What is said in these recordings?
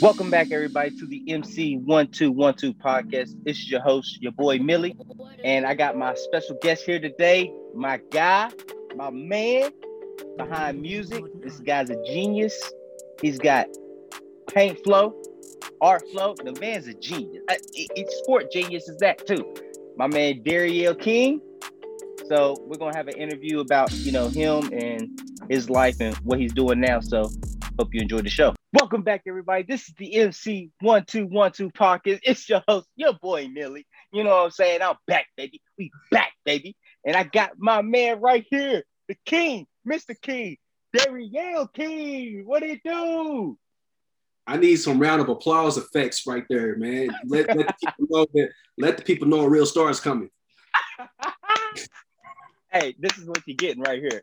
Welcome back, everybody, to the MC One Two One Two podcast. Is your host, your boy Millie, and I got my special guest here today, my guy, my man behind music. This guy's a genius. He's got paint flow, art flow. The man's a genius. It's sport genius is that too. My man Dariel King. So we're gonna have an interview about you know him and his life and what he's doing now. So hope you enjoyed the show. Welcome back, everybody. This is the MC One Two One Two podcast. It's your host, your boy Millie. You know what I'm saying? I'm back, baby. We back, baby. And I got my man right here, the King, Mr. King, Dariel King. What it do? I need some round of applause effects right there, man. Let, let the people know that let the people know a real star is coming. hey, this is what you're getting right here.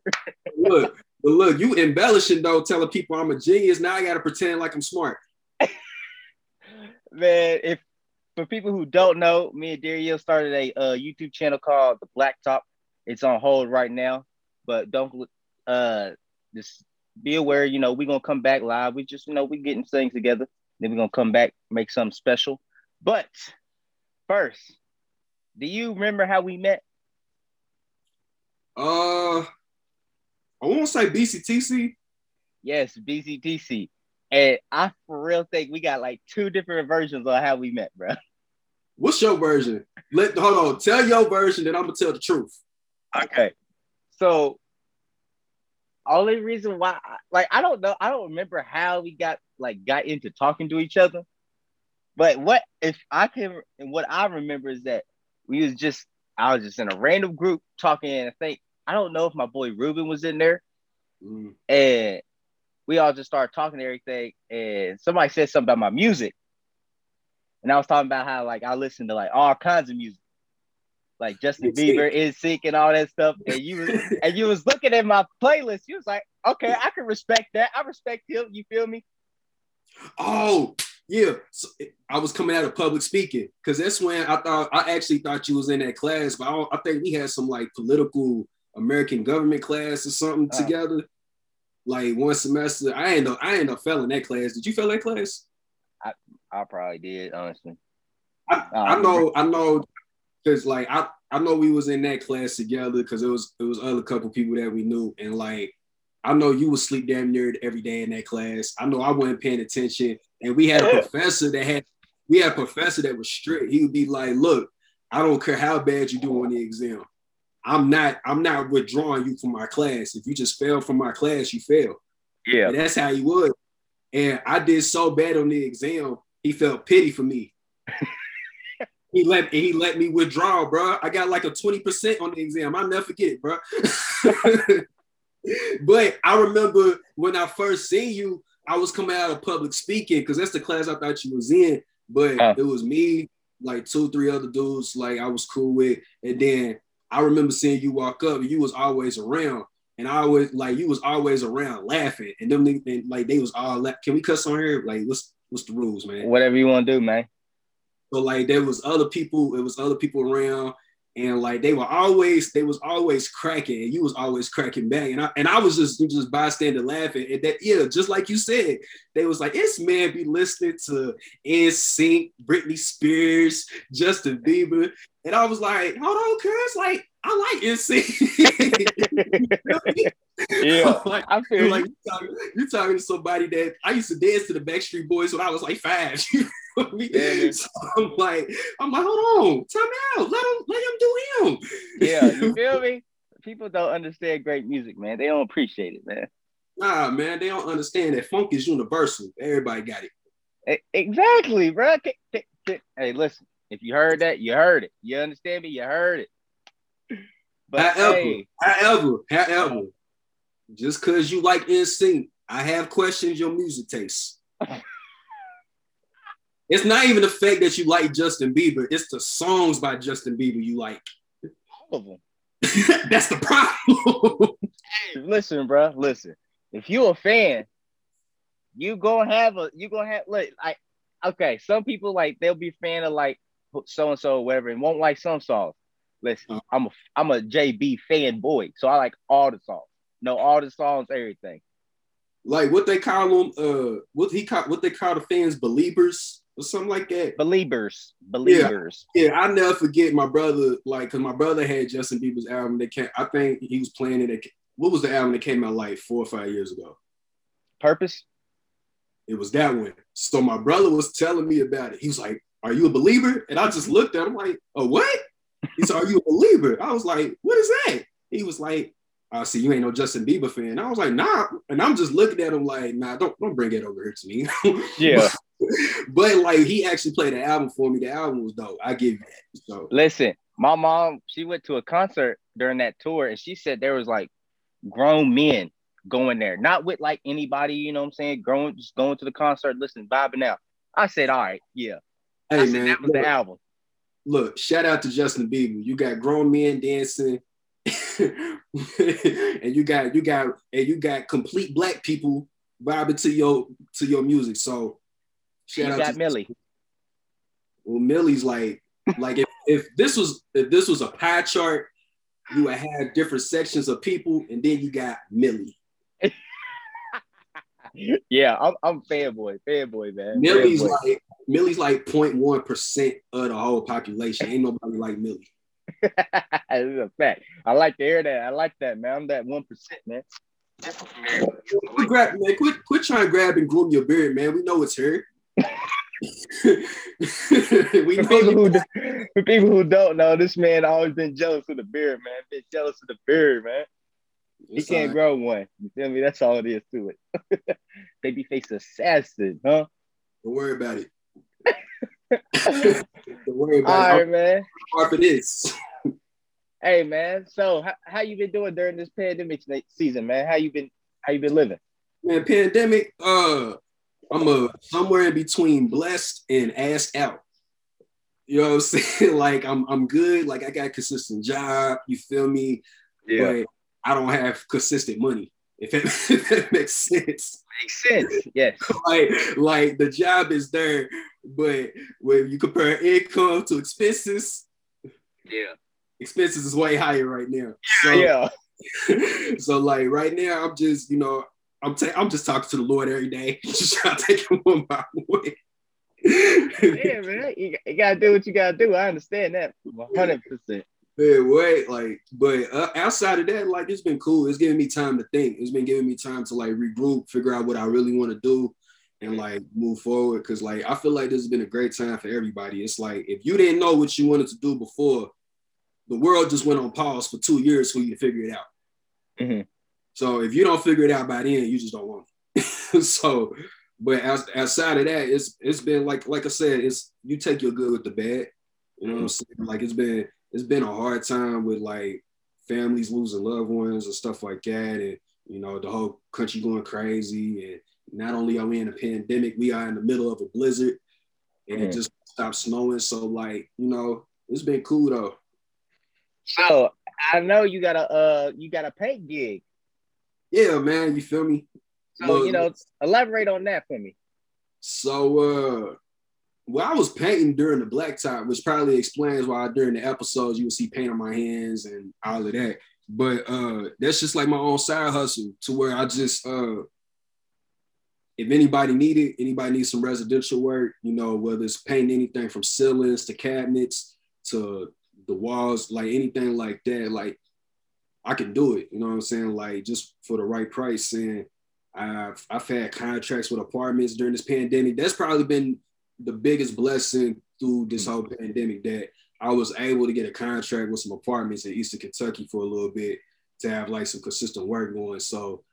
look, but look, you embellishing though, telling people I'm a genius. Now I gotta pretend like I'm smart. Man, if for people who don't know, me and Dario started a uh, YouTube channel called The Blacktop. It's on hold right now, but don't uh just be aware. You know, we're gonna come back live. We just you know we're getting things together. Then we're gonna come back, make something special. But first, do you remember how we met? Uh, I won't say BCTC. Yes, BCTC. And I for real think we got like two different versions of how we met, bro. What's your version? Let hold on. Tell your version, then I'm gonna tell the truth. Okay. So only reason why like I don't know, I don't remember how we got like got into talking to each other. But what if I can and what I remember is that we was just I was just in a random group talking and I think I don't know if my boy Ruben was in there. Mm. And we all just started talking and everything. And somebody said something about my music. And I was talking about how like I listen to like all kinds of music. Like Justin Bieber, NSYNC, and all that stuff. And you was and you was looking at my playlist. You was like, okay, I can respect that. I respect him. You feel me? Oh, yeah. So I was coming out of public speaking because that's when I thought I actually thought you was in that class, but I, I think we had some like political American government class or something uh, together. Like one semester. I ain't know I ain't know fell in that class. Did you fail that class? I, I probably did, honestly. I, I know, I know because like I, I know we was in that class together because it was it was other couple people that we knew and like I know you would sleep damn near every day in that class. I know I wasn't paying attention and we had a professor that had we had a professor that was strict. He would be like, look, I don't care how bad you do on the exam. I'm not I'm not withdrawing you from my class. If you just fail from my class, you fail. Yeah. And that's how he would. And I did so bad on the exam, he felt pity for me. he let he let me withdraw, bro. I got like a 20% on the exam. I'll never forget it, bro. but I remember when I first seen you, I was coming out of public speaking because that's the class I thought you was in. But it was me, like two, three other dudes, like I was cool with. And then I remember seeing you walk up and you was always around. And I always like you was always around laughing. And them and, like they was all la- can we cuss on here? Like what's what's the rules, man? Whatever you want to do, man. So like there was other people, it was other people around, and like they were always they was always cracking and you was always cracking back. And I and I was just just bystander laughing. And that yeah just like you said they was like this man be listening to NSYNC, Britney Spears, Justin Bieber. And I was like hold on cuz like I like NSYNC yeah like, I feel like you talking, you're talking to somebody that I used to dance to the Backstreet Boys when I was like five Yeah, so I'm like, I'm like, hold on, time out, let him, let him do him. Yeah, you feel me? People don't understand great music, man. They don't appreciate it, man. Nah, man, they don't understand that funk is universal. Everybody got it. Exactly, bro. Hey, listen, if you heard that, you heard it. You understand me? You heard it. But however, hey, however, however, just because you like NSYNC, I have questions your music taste. It's not even the fact that you like Justin Bieber, it's the songs by Justin Bieber you like. All of them. That's the problem. hey, listen, bro. Listen. If you're a fan, you gonna have a you gonna have look, like okay, some people like they'll be a fan of like so and so or whatever and won't like some songs. Listen, uh-huh. I'm a I'm a JB fanboy, so I like all the songs. Know all the songs, everything. like what they call them, uh, what he call what they call the fans believers or something like that. Believers, believers. Yeah, yeah I never forget my brother, like, cause my brother had Justin Bieber's album that came. I think he was playing it. At, what was the album that came out like four or five years ago? Purpose. It was that one. So my brother was telling me about it. He was like, "Are you a believer?" And I just looked at him like, "Oh, what?" He said, "Are you a believer?" I was like, "What is that?" He was like, I see you ain't no Justin Bieber fan. I was like, nah. And I'm just looking at him like, nah, don't don't bring it over here to me. Yeah. but like he actually played the album for me. The album was dope. I give you that. So listen, my mom, she went to a concert during that tour and she said there was like grown men going there, not with like anybody, you know what I'm saying? Growing, just going to the concert, listen, vibing out. I said, all right, yeah. Hey, man, that was look, the album. Look, shout out to Justin Bieber. You got grown men dancing and you got you got and you got complete black people vibing to your to your music. So shout you out got to Millie. Well, Millie's like like if, if this was if this was a pie chart, you would have different sections of people, and then you got Millie. yeah, I'm, I'm fanboy, fanboy, man. Millie's fanboy. like Millie's like 0.1 percent of the whole population. Ain't nobody like Millie. This is a fact. I like to hear that. I like that, man. I'm that one percent, man. Quit, grab, man, quit, quit trying to grab and groom your beard, man. We know it's her. we for people, who, for people who don't know, this man always been jealous of the beard, man. Been jealous of the beard, man. It's he can't right. grow one. You feel me? That's all it is to it. Babyface assassin, huh? Don't worry about it. Don't worry about all it. All right, man. Part of this. Hey man, so how, how you been doing during this pandemic season, man? How you been how you been living? Man, pandemic, uh, I'm a somewhere in between blessed and ass out. You know what I'm saying? like I'm I'm good. Like I got a consistent job. You feel me? Yeah. But I don't have consistent money. If it, if that makes sense. Makes sense. Yes. like like the job is there, but when you compare income to expenses, yeah, expenses is way higher right now. So, yeah. so like right now, I'm just you know I'm ta- I'm just talking to the Lord every day, just trying to take him one by one. yeah, man, you, you, gotta do what you gotta do. I understand that 100. percent Man, wait, like, but uh, outside of that, like, it's been cool. It's giving me time to think. It's been giving me time to like regroup, figure out what I really want to do, and like move forward. Cause like I feel like this has been a great time for everybody. It's like if you didn't know what you wanted to do before, the world just went on pause for two years for you to figure it out. Mm-hmm. So if you don't figure it out by then, you just don't want it. so, but as, outside of that, it's it's been like like I said, it's you take your good with the bad. You know what I'm saying? Like it's been it's been a hard time with like families losing loved ones and stuff like that, and you know the whole country going crazy. And not only are we in a pandemic, we are in the middle of a blizzard, and mm-hmm. it just stopped snowing. So like you know, it's been cool though. So I know you got a uh you got a paint gig. Yeah, man, you feel me? So Look, you know, elaborate on that for me. So uh well, I was painting during the blacktop, which probably explains why during the episodes you would see paint on my hands and all of that. But uh that's just like my own side hustle to where I just uh if anybody needed, anybody needs some residential work, you know, whether it's painting anything from ceilings to cabinets to the walls, like anything like that, like I can do it. You know what I'm saying? Like just for the right price. And I've I've had contracts with apartments during this pandemic. That's probably been the biggest blessing through this whole pandemic that I was able to get a contract with some apartments in Eastern Kentucky for a little bit to have like some consistent work going. So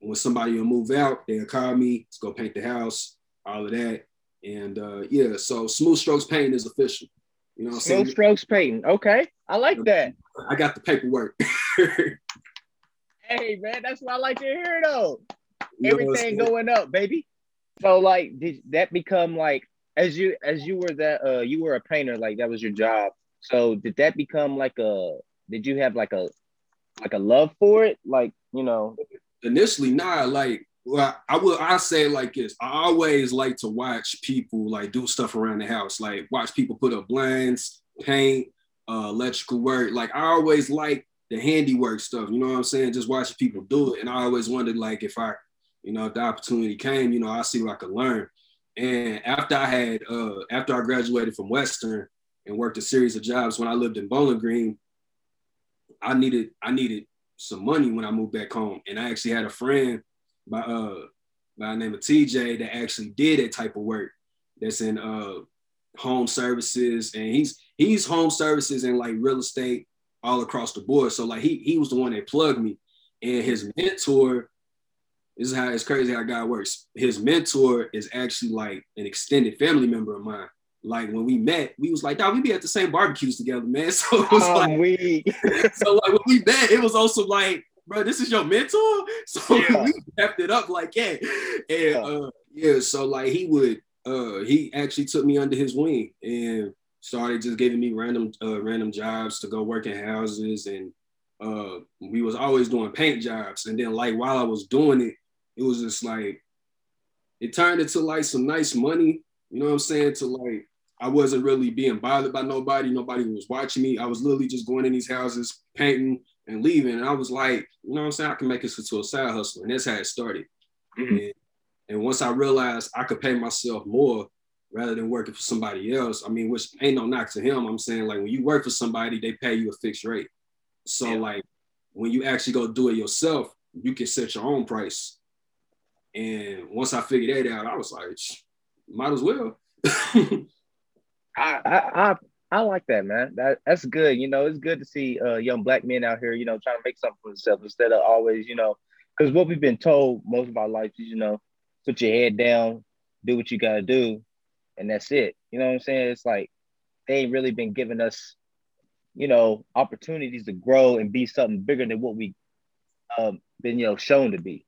when somebody will move out, they'll call me, let's go paint the house, all of that. And uh, yeah, so Smooth Strokes Painting is official. You know what I'm saying? No strokes painting. Okay. I like that. I got the paperwork. hey man, that's what I like to hear though. You Everything going up, baby. So like did that become like as you as you were that uh you were a painter, like that was your job. So did that become like a did you have like a like a love for it? Like, you know. Initially, nah, like well, I will I say like this. I always like to watch people like do stuff around the house, like watch people put up blinds, paint, uh, electrical work. Like I always like the handiwork stuff, you know what I'm saying? Just watching people do it. And I always wondered like if I, you know, if the opportunity came, you know, I see what I could learn. And after I had, uh, after I graduated from Western and worked a series of jobs when I lived in Bowling Green, I needed, I needed some money when I moved back home. And I actually had a friend by, uh, by the name of TJ that actually did that type of work. That's in uh, home services, and he's he's home services and like real estate all across the board. So like he he was the one that plugged me, and his mentor. This is how it's crazy how God works. His mentor is actually like an extended family member of mine. Like when we met, we was like, "Dog, we be at the same barbecues together, man." So it was oh, like, we. so like when we met, it was also like, bro, this is your mentor. So yeah. we kept it up like, yeah, and uh, yeah. So like he would, uh, he actually took me under his wing and started just giving me random uh, random jobs to go work in houses and uh, we was always doing paint jobs and then like while I was doing it it was just like it turned into like some nice money you know what I'm saying to like I wasn't really being bothered by nobody nobody was watching me I was literally just going in these houses painting and leaving and I was like you know what I'm saying I can make this into a side hustle and that's how it started mm-hmm. and, and once I realized I could pay myself more rather than working for somebody else. I mean, which ain't no knock to him. I'm saying like when you work for somebody, they pay you a fixed rate. So yeah. like when you actually go do it yourself, you can set your own price. And once I figured that out, I was like, might as well. I, I, I I like that, man. That that's good. You know, it's good to see uh, young black men out here, you know, trying to make something for themselves instead of always, you know, because what we've been told most of our life is, you know, put your head down, do what you gotta do, and that's it. You know what I'm saying? It's like they ain't really been giving us, you know, opportunities to grow and be something bigger than what we um been, you know, shown to be.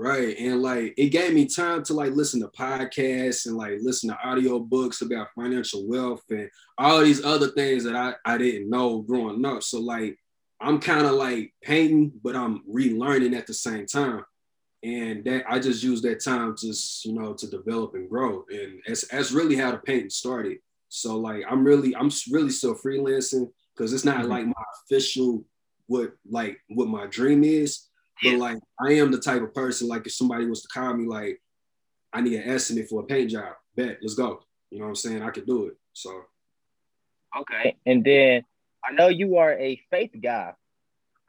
Right. And like it gave me time to like listen to podcasts and like listen to audio books about financial wealth and all these other things that I, I didn't know growing up. So like I'm kind of like painting, but I'm relearning at the same time and that I just use that time just you know to develop and grow, and that's that's really how the painting started. So like I'm really I'm really still freelancing because it's not mm-hmm. like my official what like what my dream is, but like I am the type of person like if somebody was to call me like I need an estimate for a paint job, bet let's go. You know what I'm saying? I could do it. So okay, and then I know you are a faith guy.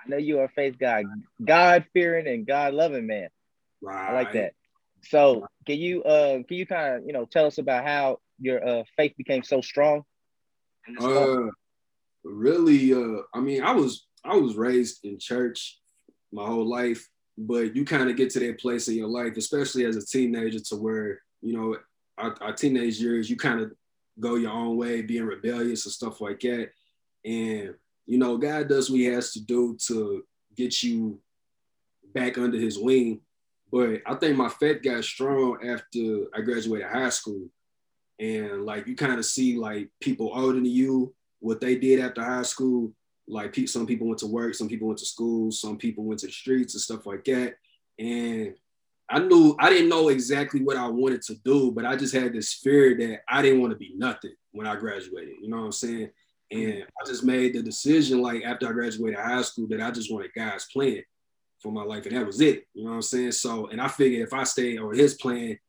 I know you are a faith guy, God fearing and God loving man. Right. I like that. So can you uh can you kind of you know tell us about how your uh faith became so strong? Uh, really, uh, I mean, I was I was raised in church my whole life, but you kind of get to that place in your life, especially as a teenager, to where you know our, our teenage years, you kind of go your own way, being rebellious and stuff like that, and you know, God does what He has to do to get you back under His wing but I think my faith got strong after I graduated high school. And like you kind of see like people older than you, what they did after high school. Like some people went to work, some people went to school, some people went to the streets and stuff like that. And I knew I didn't know exactly what I wanted to do, but I just had this fear that I didn't want to be nothing when I graduated. You know what I'm saying? And I just made the decision like after I graduated high school that I just wanted God's plan for my life, and that was it. You know what I'm saying? So, and I figured if I stay on his plan,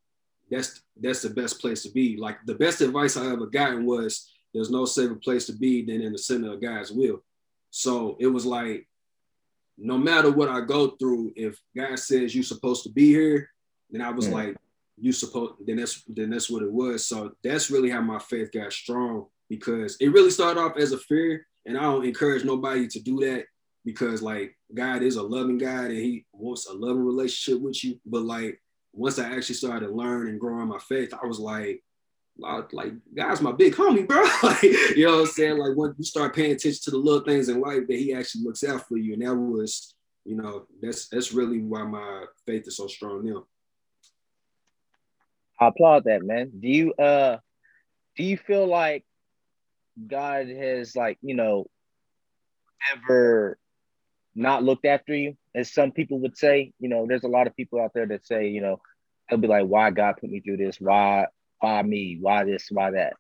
that's that's the best place to be. Like the best advice I ever gotten was there's no safer place to be than in the center of God's will. So it was like, no matter what I go through, if God says you're supposed to be here, then I was like, you supposed then that's then that's what it was. So that's really how my faith got strong because it really started off as a fear, and I don't encourage nobody to do that because like God is a loving God and He wants a loving relationship with you. But like once I actually started to learn and growing my faith, I was like, like God's my big homie, bro. like, you know what I'm saying? Like when you start paying attention to the little things in life that He actually looks out for you, and that was, you know, that's that's really why my faith is so strong now. I applaud that, man. Do you uh do you feel like God has like, you know, ever not looked after you, as some people would say. You know, there's a lot of people out there that say, you know, they'll be like, "Why God put me through this? Why, why me? Why this? Why that?"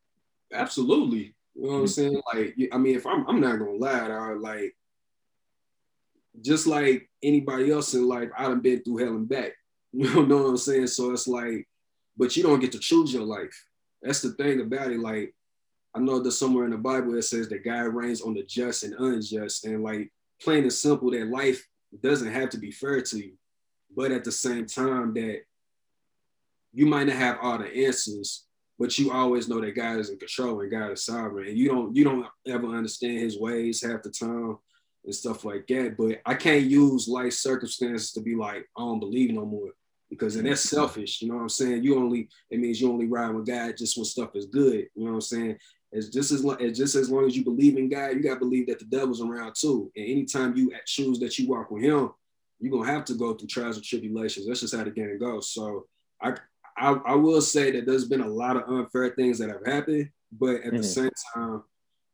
Absolutely. You know what I'm mm-hmm. saying? Like, I mean, if I'm, I'm not gonna lie, I like, just like anybody else in life, I done been through hell and back. You know what I'm saying? So it's like, but you don't get to choose your life. That's the thing about it. Like, I know that somewhere in the Bible it says that God reigns on the just and unjust, and like plain and simple, that life doesn't have to be fair to you, but at the same time that you might not have all the answers, but you always know that God is in control and God is sovereign, and you don't you don't ever understand His ways half the time and stuff like that. But I can't use life circumstances to be like I don't believe no more because then that's selfish. You know what I'm saying? You only it means you only ride with God just when stuff is good. You know what I'm saying? It's just as long, it's just as long as you believe in God, you got to believe that the devil's around too. And anytime you choose that you walk with Him, you're gonna have to go through trials and tribulations. That's just how the game goes. So I, I, I will say that there's been a lot of unfair things that have happened, but at mm-hmm. the same time,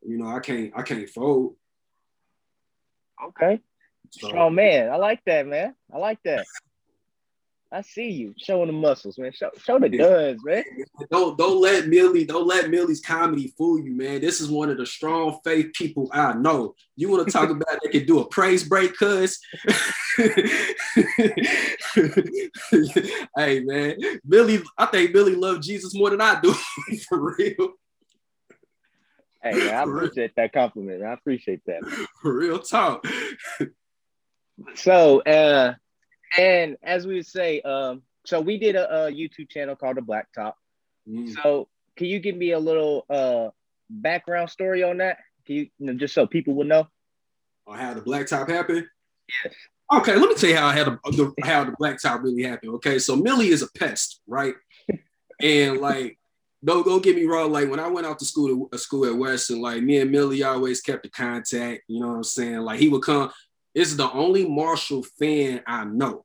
you know, I can't I can't fold. Okay. So, oh man, I like that, man. I like that. I see you showing the muscles, man. Show, show the guns, man. Don't don't let Millie don't let Millie's comedy fool you, man. This is one of the strong faith people I know. You want to talk about they can do a praise break, cuz? hey man, Millie, I think Millie loves Jesus more than I do, for real. Hey, man, I appreciate that compliment. I appreciate that. Real talk. so, uh, and as we would say, um, so we did a, a YouTube channel called the Blacktop. Mm. So, can you give me a little uh background story on that? Can you, you know, just so people will know? On how the Blacktop happened? Yes. Okay, let me tell you how I had a, the, how the Blacktop really happened. Okay, so Millie is a pest, right? and like don't don't get me wrong. Like when I went out to school to school at Western, like me and Millie always kept the contact. You know what I'm saying? Like he would come. This is the only Marshall fan I know,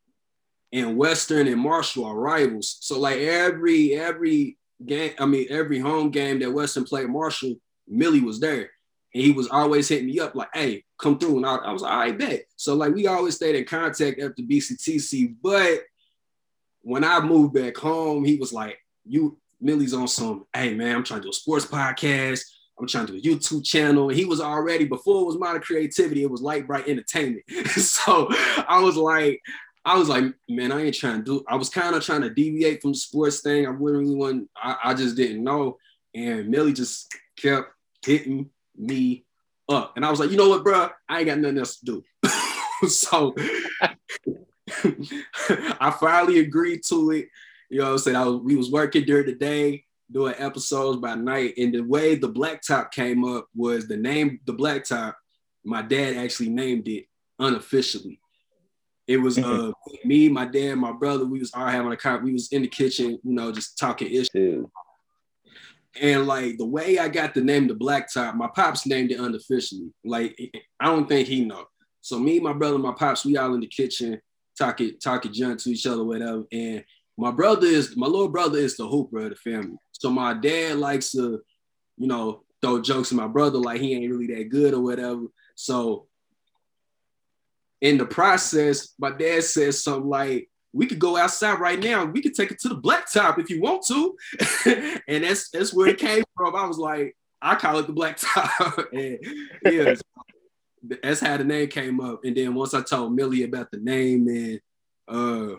and Western and Marshall are rivals. So like every every game, I mean every home game that Western played Marshall, Millie was there. And he was always hitting me up like, hey, come through. And I, I was like, I bet. So like we always stayed in contact after BCTC. But when I moved back home, he was like, you Millie's on some, hey man, I'm trying to do a sports podcast. I'm trying to do a YouTube channel. And he was already, before it was modern creativity, it was light bright entertainment. so I was like, I was like, man, I ain't trying to do. I was kind of trying to deviate from the sports thing. I really wasn't. I, I just didn't know. And Millie just kept hitting me up, and I was like, you know what, bro? I ain't got nothing else to do. so I finally agreed to it. You know what I'm saying? I was, we was working during the day, doing episodes by night. And the way the blacktop came up was the name, the blacktop, my dad actually named it unofficially. It was uh me, my dad, my brother. We was all having a con. We was in the kitchen, you know, just talking issues. And like the way I got the name the blacktop, my pops named it unofficially. Like I don't think he know. So me, my brother, my pops, we all in the kitchen talking talking junk to each other, whatever. And my brother is my little brother is the hooper of the family. So my dad likes to, you know, throw jokes at my brother like he ain't really that good or whatever. So in the process, my dad says something like, we could go outside right now. We could take it to the blacktop if you want to. and that's that's where it came from. I was like, I call it the blacktop. and yeah, that's how the name came up. And then once I told Millie about the name and uh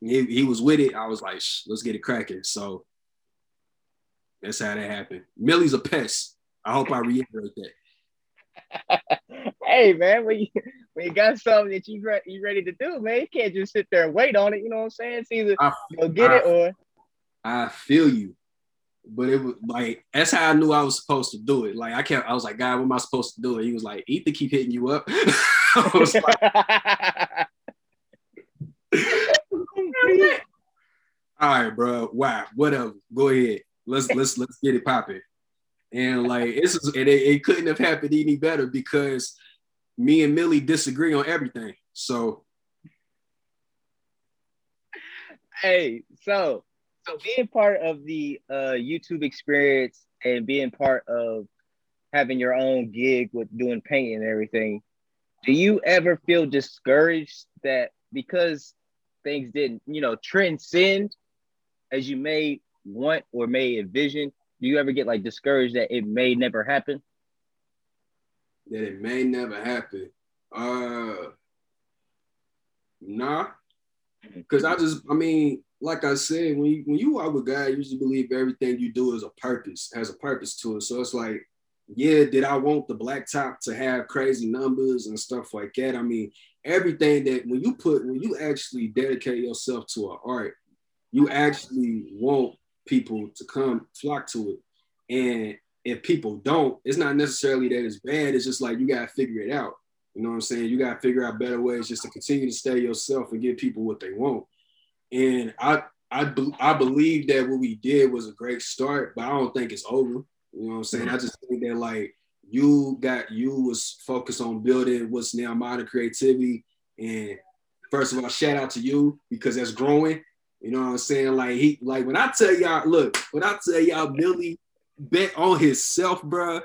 he, he was with it. I was like, let's get it cracking. So that's how that happened. Millie's a pest. I hope I reiterate that. hey man, when you when you got something that you re- you ready to do, man, you can't just sit there and wait on it. You know what I'm saying? It's either I, go get I, it or I feel you. But it was like that's how I knew I was supposed to do it. Like I kept, I was like, God, what am I supposed to do? He was like, Ethan keep hitting you up. I was like, All right, bro. Wow. Whatever. Go ahead. Let's let's let's get it popping. And like it's and it, it couldn't have happened any better because me and Millie disagree on everything. So hey, so so being part of the uh, YouTube experience and being part of having your own gig with doing painting and everything, do you ever feel discouraged that because things didn't, you know, transcend as you may want or may envision? Do you ever get like discouraged that it may never happen? That it may never happen. Uh nah. Because I just, I mean, like I said, when you when you are with God, you usually believe everything you do is a purpose, has a purpose to it. So it's like, yeah, did I want the black top to have crazy numbers and stuff like that? I mean, everything that when you put when you actually dedicate yourself to an art, you actually want people to come flock to it. And if people don't, it's not necessarily that it's bad. It's just like you gotta figure it out. You know what I'm saying? You gotta figure out better ways just to continue to stay yourself and give people what they want. And I I I believe that what we did was a great start, but I don't think it's over. You know what I'm saying? Mm-hmm. I just think that like you got you was focused on building what's now modern creativity. And first of all, shout out to you because that's growing. You know what I'm saying? Like he like when I tell y'all, look, when I tell y'all Billy bet on himself, bro,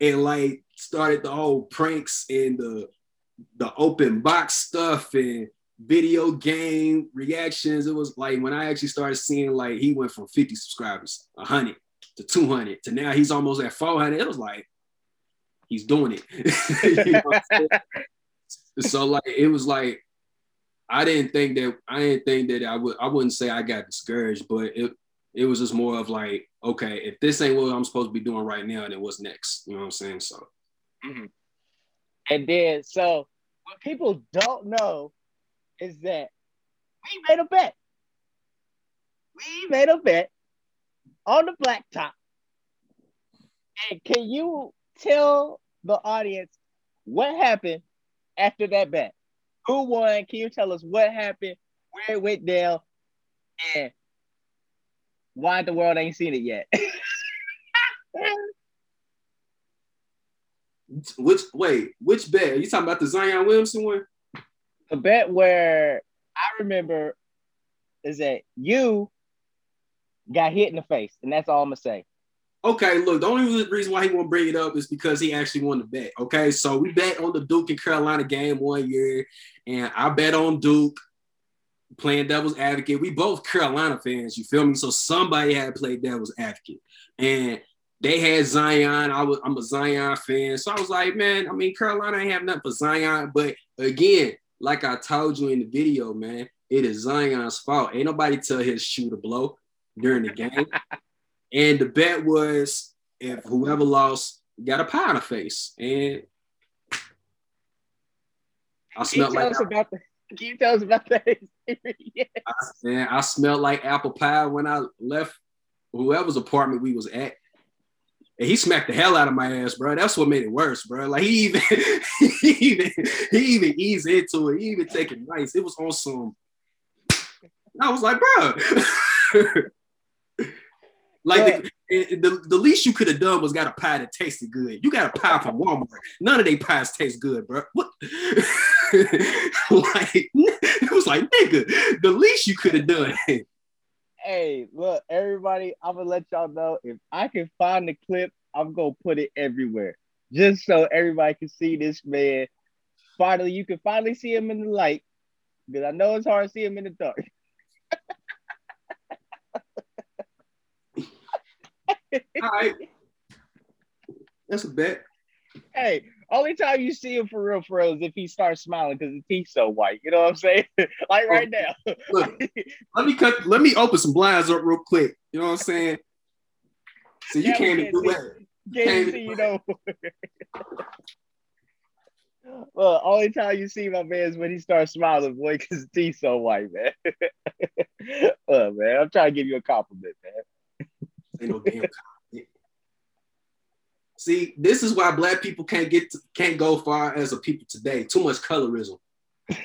and like started the whole pranks and the the open box stuff and video game reactions. It was like when I actually started seeing like he went from 50 subscribers, 100 to 200 to now he's almost at 400. It was like he's doing it. so like it was like I didn't think that I didn't think that I would I wouldn't say I got discouraged, but it it was just more of like, okay, if this ain't what I'm supposed to be doing right now, then what's next? You know what I'm saying? So mm-hmm. and then so what people don't know is that we made a bet. We made a bet on the blacktop. And can you tell the audience what happened after that bet? Who won? Can you tell us what happened, where it went down, and why the world ain't seen it yet? which wait, which bet? Are you talking about the Zion Williamson one? The bet where I remember is that you got hit in the face, and that's all I'm gonna say. Okay, look, the only reason why he won't bring it up is because he actually won the bet. Okay, so we bet on the Duke and Carolina game one year, and I bet on Duke playing devil's advocate. We both Carolina fans, you feel me? So somebody had played devil's advocate, and they had Zion. I was I'm a Zion fan, so I was like, man, I mean, Carolina ain't have nothing for Zion, but again, like I told you in the video, man, it is Zion's fault. Ain't nobody tell his shoe to blow during the game. And the bet was if whoever lost got a pie in the face. And I smelled like about the, can you tell us about that? yes. I, man, I smelled like apple pie when I left whoever's apartment we was at. And he smacked the hell out of my ass, bro. That's what made it worse, bro. Like he even he even he even eased into it. He even take it nice. It was on some. I was like, bro. Like the, the, the least you could have done was got a pie that tasted good. You got a pie from Walmart. None of they pies taste good, bro. What? like it was like nigga, the least you could have done. Hey, look, everybody, I'm gonna let y'all know if I can find the clip, I'm gonna put it everywhere. Just so everybody can see this man. Finally, you can finally see him in the light. Because I know it's hard to see him in the dark. All right. That's a bet. Hey, only time you see him for real, for real, is if he starts smiling because his teeth so white. You know what I'm saying? like right now. Look, let me cut. Let me open some blinds up real quick. You know what I'm saying? So you yeah, can't even do that. Can't see, you know. well, only time you see my man is when he starts smiling, boy, because his teeth so white, man. oh man, I'm trying to give you a compliment, man. Ain't no damn See, this is why black people can't get to, can't go far as a people today. Too much colorism.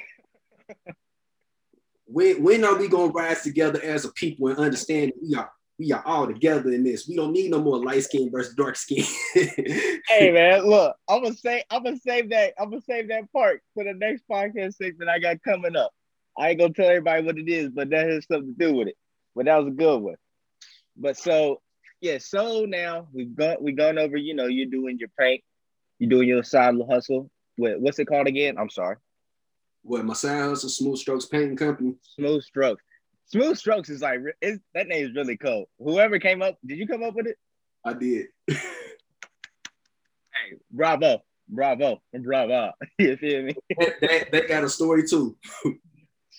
when when are we gonna rise together as a people and understand we are we are all together in this. We don't need no more light skin versus dark skin. hey man, look, I'm gonna say I'm gonna save that I'm gonna save that part for the next podcast segment I got coming up. I ain't gonna tell everybody what it is, but that has something to do with it. But that was a good one. But so yeah, so now we've got we gone over, you know, you're doing your prank, you're doing your side hustle. What, what's it called again? I'm sorry. What my side hustle, Smooth Strokes Painting Company. Smooth Strokes. Smooth Strokes is like is that name is really cool. Whoever came up, did you come up with it? I did. hey, bravo, bravo, bravo. you feel me? that, that got a story too.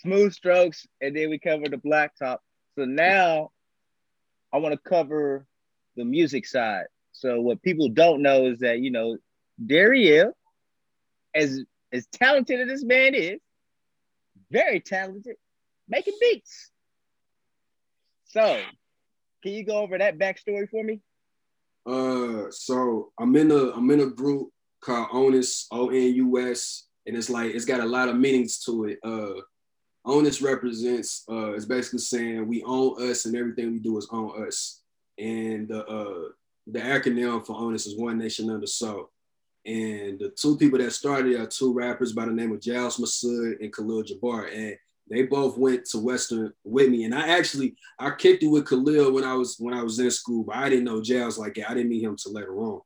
smooth strokes, and then we covered the blacktop. So now I want to cover the music side. So what people don't know is that you know Dariel, as as talented as this man is, very talented, making beats. So, can you go over that backstory for me? Uh, so I'm in a I'm in a group called Onus O N U S, and it's like it's got a lot of meanings to it. Uh, Onus represents uh, it's basically saying we own us and everything we do is on us, and the uh, the acronym for Onus is One Nation Under Soul. And the two people that started are two rappers by the name of Jals Masud and Khalil Jabbar. And they both went to Western with me. And I actually I kicked it with Khalil when I was when I was in school, but I didn't know Jals like that. I didn't meet him till later on.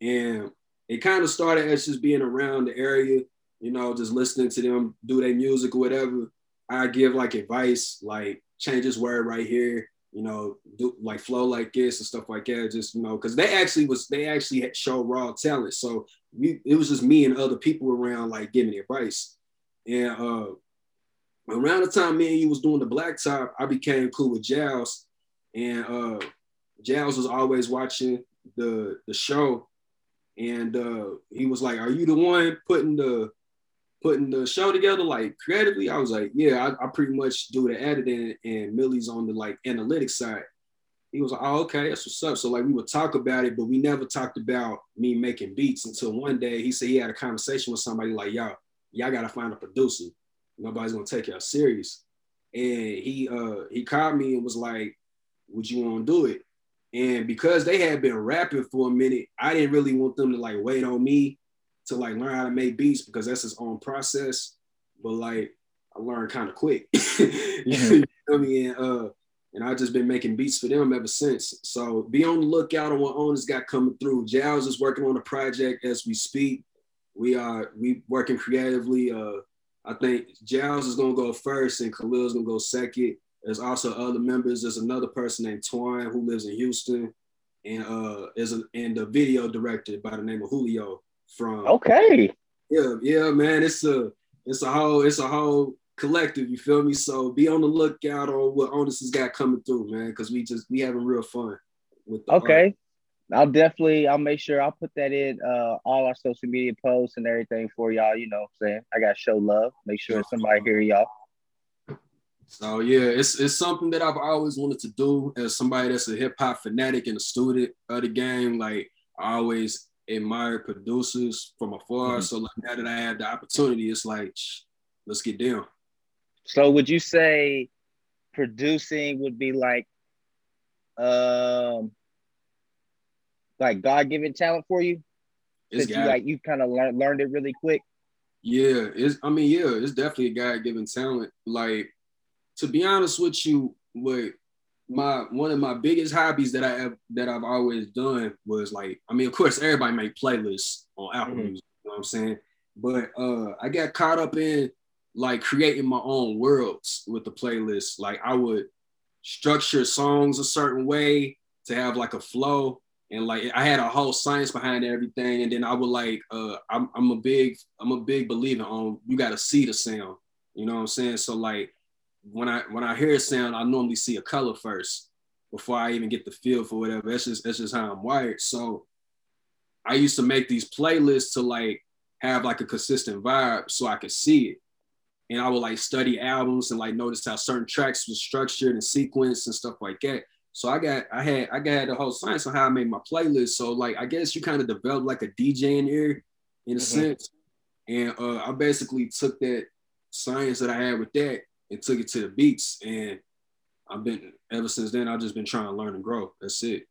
And it kind of started as just being around the area, you know, just listening to them do their music or whatever. I give like advice, like change this word right here, you know, do like flow like this and stuff like that. Just you know, because they actually was they actually had show raw talent. So we it was just me and other people around like giving advice. And uh around the time me and you was doing the blacktop, I became cool with Jals. And uh Jals was always watching the the show. And uh he was like, Are you the one putting the putting the show together like creatively, I was like, yeah, I, I pretty much do the editing and Millie's on the like analytics side. He was like, oh, okay, that's what's up. So like we would talk about it, but we never talked about me making beats until one day he said he had a conversation with somebody like, y'all, y'all gotta find a producer. Nobody's gonna take y'all serious. And he uh he called me and was like, would you want to do it? And because they had been rapping for a minute, I didn't really want them to like wait on me to like learn how to make beats because that's his own process. But like I learned kind of quick. you know I mean? And, uh, and I've just been making beats for them ever since. So be on the lookout on what Onus got coming through. Giles is working on a project as we speak. We are we working creatively. Uh, I think Giles is gonna go first and Khalil's gonna go second. There's also other members. There's another person named Twine who lives in Houston, and uh, is a and a video director by the name of Julio from okay yeah yeah man it's a it's a whole it's a whole collective you feel me so be on the lookout on what Onus has got coming through man because we just we having real fun with okay art. I'll definitely I'll make sure I'll put that in uh all our social media posts and everything for y'all. You know what I'm saying? I gotta show love, make sure somebody hear y'all. So yeah, it's it's something that I've always wanted to do as somebody that's a hip hop fanatic and a student of the game. Like I always admire producers from afar. Mm-hmm. So like now that I have the opportunity, it's like let's get down. So would you say producing would be like um like God given talent for you? Since you like you kind of learned learned it really quick. Yeah, it's I mean, yeah, it's definitely a God given talent. Like to be honest with you, what my one of my biggest hobbies that I have that I've always done was like, I mean, of course, everybody make playlists on Apple mm-hmm. Music, you know what I'm saying? But uh I got caught up in like creating my own worlds with the playlist. Like I would structure songs a certain way to have like a flow. And like I had a whole science behind everything. And then I would like uh I'm, I'm a big, I'm a big believer on you gotta see the sound. You know what I'm saying? So like when I when I hear a sound, I normally see a color first before I even get the feel for whatever. That's just that's just how I'm wired. So I used to make these playlists to like have like a consistent vibe so I could see it. And I would like study albums and like notice how certain tracks was structured and sequenced and stuff like that. So I got I had I got the whole science on how I made my playlist. So like I guess you kind of develop like a DJ in ear in a mm-hmm. sense. And uh, I basically took that science that I had with that and took it to the beats. And I've been ever since then. I've just been trying to learn and grow. That's it.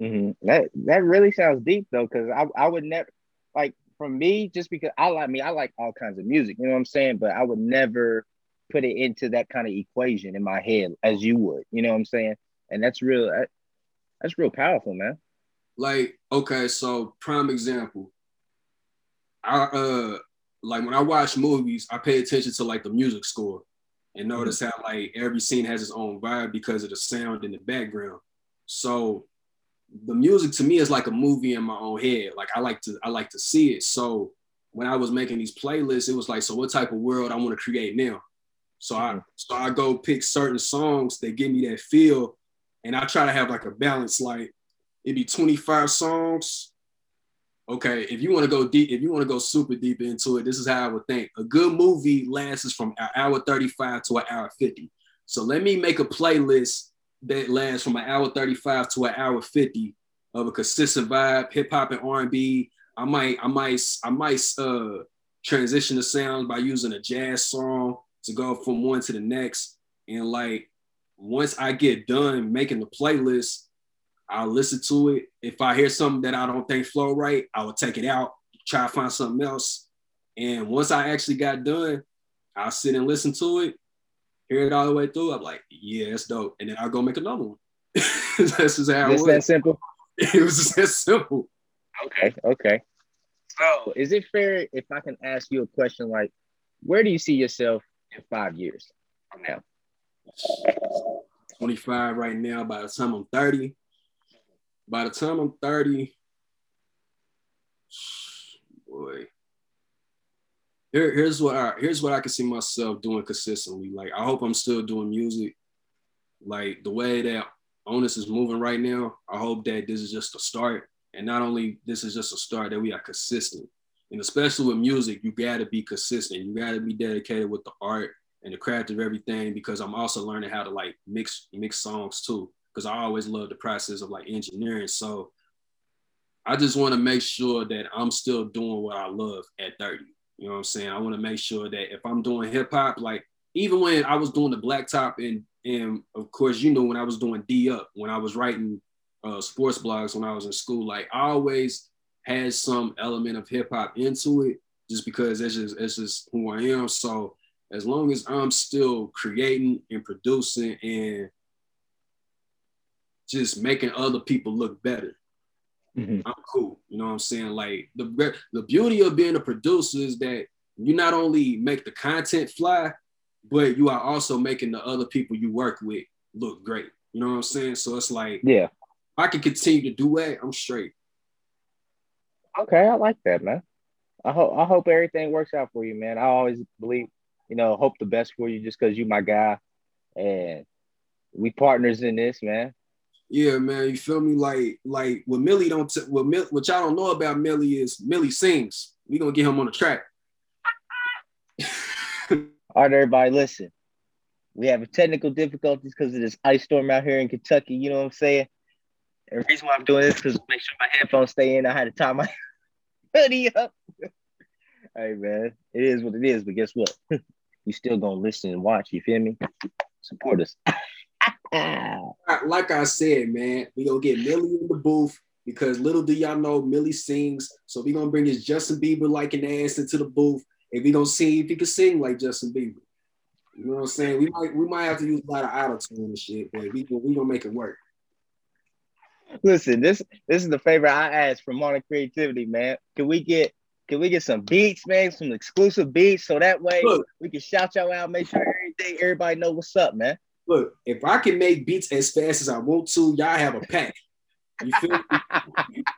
Mm-hmm. That that really sounds deep though, because I I would never like for me just because I like me I like all kinds of music. You know what I'm saying? But I would never put it into that kind of equation in my head as you would. You know what I'm saying? And that's real. That's real powerful, man. Like okay, so prime example. I uh like when I watch movies, I pay attention to like the music score and notice mm-hmm. how like every scene has its own vibe because of the sound in the background. So the music to me is like a movie in my own head. Like I like to I like to see it. So when I was making these playlists, it was like, so what type of world I want to create now? So I so I go pick certain songs that give me that feel, and I try to have like a balance. Like it'd be 25 songs. Okay, if you want to go deep, if you want to go super deep into it, this is how I would think. A good movie lasts from an hour 35 to an hour 50. So let me make a playlist that lasts from an hour 35 to an hour 50 of a consistent vibe, hip hop and R&B. I might, I might, I might uh, transition the sounds by using a jazz song to go from one to the next. And like once I get done making the playlist, I'll listen to it. If I hear something that I don't think flow right, I will take it out, try to find something else. And once I actually got done, I'll sit and listen to it, hear it all the way through. I'm like, yeah, it's dope. And then I'll go make another one. That's just how it was. that simple? it was just that simple. Okay, okay. So is it fair if I can ask you a question like, where do you see yourself in five years from now? 25 right now. By the time I'm 30, by the time I'm 30, boy, here, here's what I here's what I can see myself doing consistently. Like I hope I'm still doing music. Like the way that Onus is moving right now, I hope that this is just a start. And not only this is just a start, that we are consistent. And especially with music, you gotta be consistent. You gotta be dedicated with the art and the craft of everything because I'm also learning how to like mix mix songs too. Because I always love the process of like engineering. So I just want to make sure that I'm still doing what I love at 30. You know what I'm saying? I want to make sure that if I'm doing hip hop, like even when I was doing the blacktop and and of course, you know, when I was doing D up, when I was writing uh, sports blogs when I was in school, like I always had some element of hip hop into it, just because it's just it's just who I am. So as long as I'm still creating and producing and just making other people look better, mm-hmm. I'm cool. You know what I'm saying? Like the the beauty of being a producer is that you not only make the content fly, but you are also making the other people you work with look great. You know what I'm saying? So it's like, yeah, I can continue to do that, I'm straight. Okay, I like that, man. I hope I hope everything works out for you, man. I always believe, you know, hope the best for you just because you my guy, and we partners in this, man. Yeah, man, you feel me? Like, like what Millie don't, t- what, Mil- what y'all don't know about Millie is Millie sings. We gonna get him on the track. All right, everybody, listen. We have a technical difficulties because of this ice storm out here in Kentucky. You know what I'm saying? And the reason why I'm doing this because make sure my headphones stay in. I had to tie my hoodie up. hey man, it is what it is. But guess what? you still gonna listen and watch. You feel me? Support us. like I said, man, we gonna get Millie in the booth because little do y'all know Millie sings. So we gonna bring his Justin Bieber like an ass into the booth if we gonna see if he can sing like Justin Bieber. You know what I'm saying? We might we might have to use a lot of auto tune and shit, but we we gonna make it work. Listen, this this is the favor I asked from Modern Creativity, man. Can we get can we get some beats, man? Some exclusive beats, so that way look, we can shout y'all out, make sure everything everybody know what's up, man. Look, if I can make beats as fast as I want to, y'all have a pack. You feel me?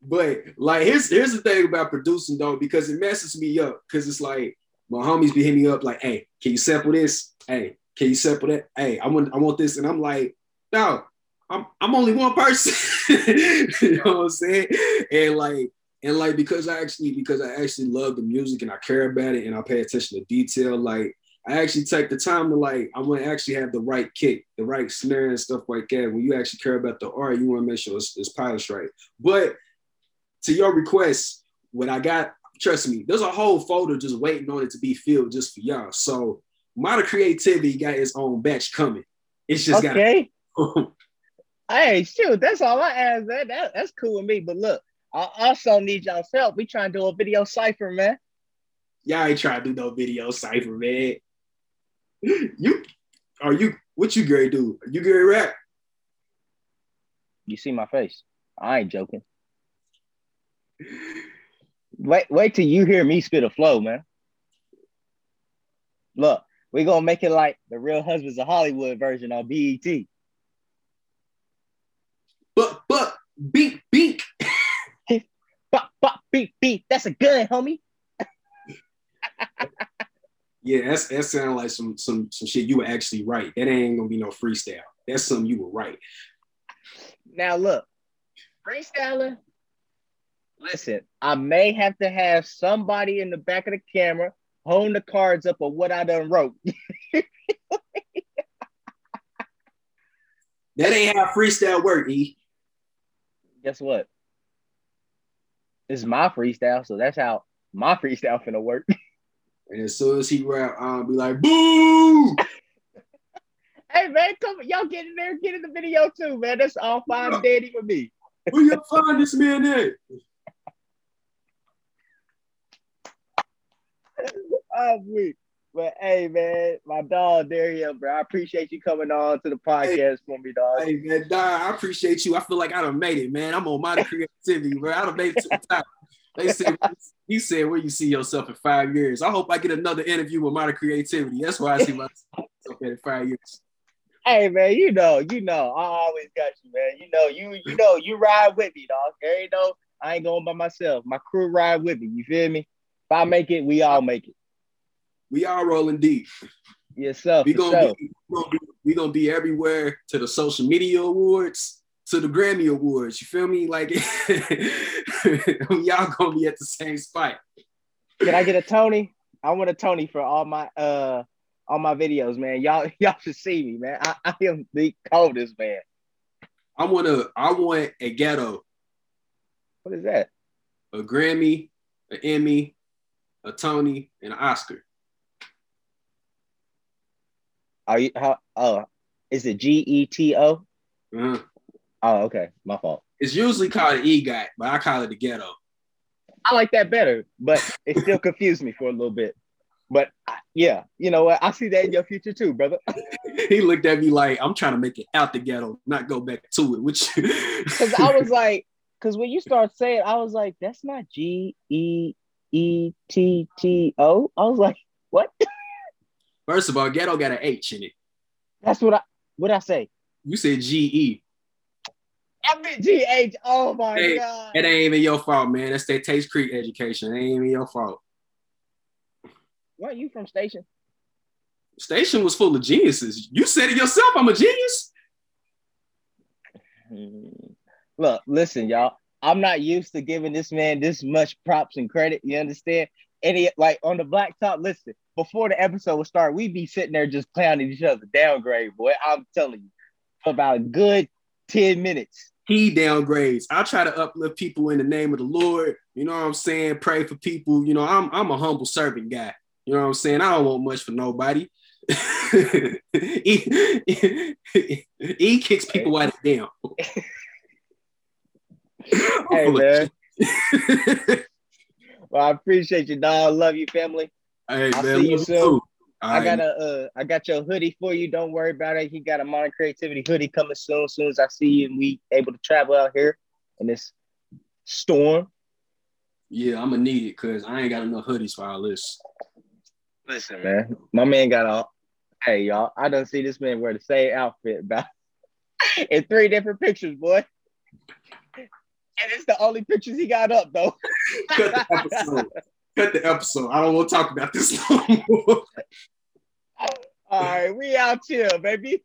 But like here's here's the thing about producing though, because it messes me up. Cause it's like my homies be hitting me up like, hey, can you sample this? Hey, can you sample that? Hey, I want I want this. And I'm like, no, I'm I'm only one person. you know what I'm saying? And like and like because I actually because I actually love the music and I care about it and I pay attention to detail, like I actually take the time to like I want to actually have the right kick, the right snare and stuff like that. When you actually care about the art, you want to make sure it's, it's polished right. But to your request, when I got, trust me, there's a whole folder just waiting on it to be filled just for y'all. So Modern Creativity got its own batch coming. It's just okay. got Hey, shoot, that's all I ask. That, that that's cool with me. But look, I also need y'all's help. We trying to do a video cipher, man. Y'all ain't trying to do no video cipher, man. You are you what you Gary do? Are you Gary rap? You see my face. I ain't joking. Wait, wait till you hear me spit a flow, man. Look, we gonna make it like the Real Husbands of Hollywood version on BET. But but beat beat. bop bop beat beat. That's a gun, homie. Yeah, that's that sounds like some some some shit you were actually right. That ain't gonna be no freestyle. That's something you were right. Now look, freestyling. Listen, I may have to have somebody in the back of the camera holding the cards up of what I done wrote. that ain't how freestyle work, E. Guess what? This is my freestyle, so that's how my freestyle finna work. And as soon as he rap, I'll be like, boo! hey man, come y'all get in there, get in the video too, man. That's all fine yeah. daddy with me. Where you find this man at? I'm weak. But hey, man, my dog Dario, bro. I appreciate you coming on to the podcast hey, for me, dog. Hey, man, dog, I appreciate you. I feel like I done made it, man. I'm on my creativity, bro. I done made it to the top. They said he said, "Where you see yourself in five years?" I hope I get another interview with Modern Creativity. That's where I see myself in five years. Hey man, you know, you know, I always got you, man. You know, you you know, you ride with me, dog. There ain't no, I ain't going by myself. My crew ride with me. You feel me? If I make it, we all make it. We all rolling deep. Yes, sir. We gonna, sure. be, we gonna be we gonna be everywhere to the social media awards to the Grammy Awards. You feel me? Like y'all gonna be at the same spot. Can I get a Tony? I want a Tony for all my uh all my videos, man. Y'all y'all should see me, man. I, I am the coldest man. I want a I want a ghetto. What is that? A Grammy, an Emmy, a Tony, and an Oscar. Are you how oh is it G E T O? Oh, okay. My fault. It's usually called an EGOT, but I call it the ghetto. I like that better, but it still confused me for a little bit. But yeah, you know what? I see that in your future too, brother. he looked at me like I'm trying to make it out the ghetto, not go back to it. Which because I was like, because when you start saying, I was like, that's not G E E T T O. I was like, what? First of all, ghetto got an H in it. That's what I what I say. You said G E. MGH. Oh my hey, god. It ain't even your fault, man. That's that Tates Creek education. It ain't even your fault. Weren't you from Station? Station was full of geniuses. You said it yourself. I'm a genius. Hmm. Look, listen, y'all. I'm not used to giving this man this much props and credit. You understand? Any like on the black top, listen, before the episode would start, we'd be sitting there just clowning each other downgrade, boy. I'm telling you, for about a good 10 minutes. He downgrades. I try to uplift people in the name of the Lord. You know what I'm saying? Pray for people. You know, I'm I'm a humble servant guy. You know what I'm saying? I don't want much for nobody. he, he, kicks people out of down. hey man. well, I appreciate you, dog. Love you, family. Hey I'll man, see you soon. Too. I got a uh, I got your hoodie for you. Don't worry about it. He got a modern creativity hoodie coming soon. As soon as I see you and we able to travel out here in this storm. Yeah, I'm gonna need it because I ain't got enough hoodies for all this. Listen, man, my man got a. Hey, y'all, I don't see this man wear the same outfit about in three different pictures, boy. And it's the only pictures he got up though. Cut the episode. I don't want to talk about this no more. All right, we out here, baby.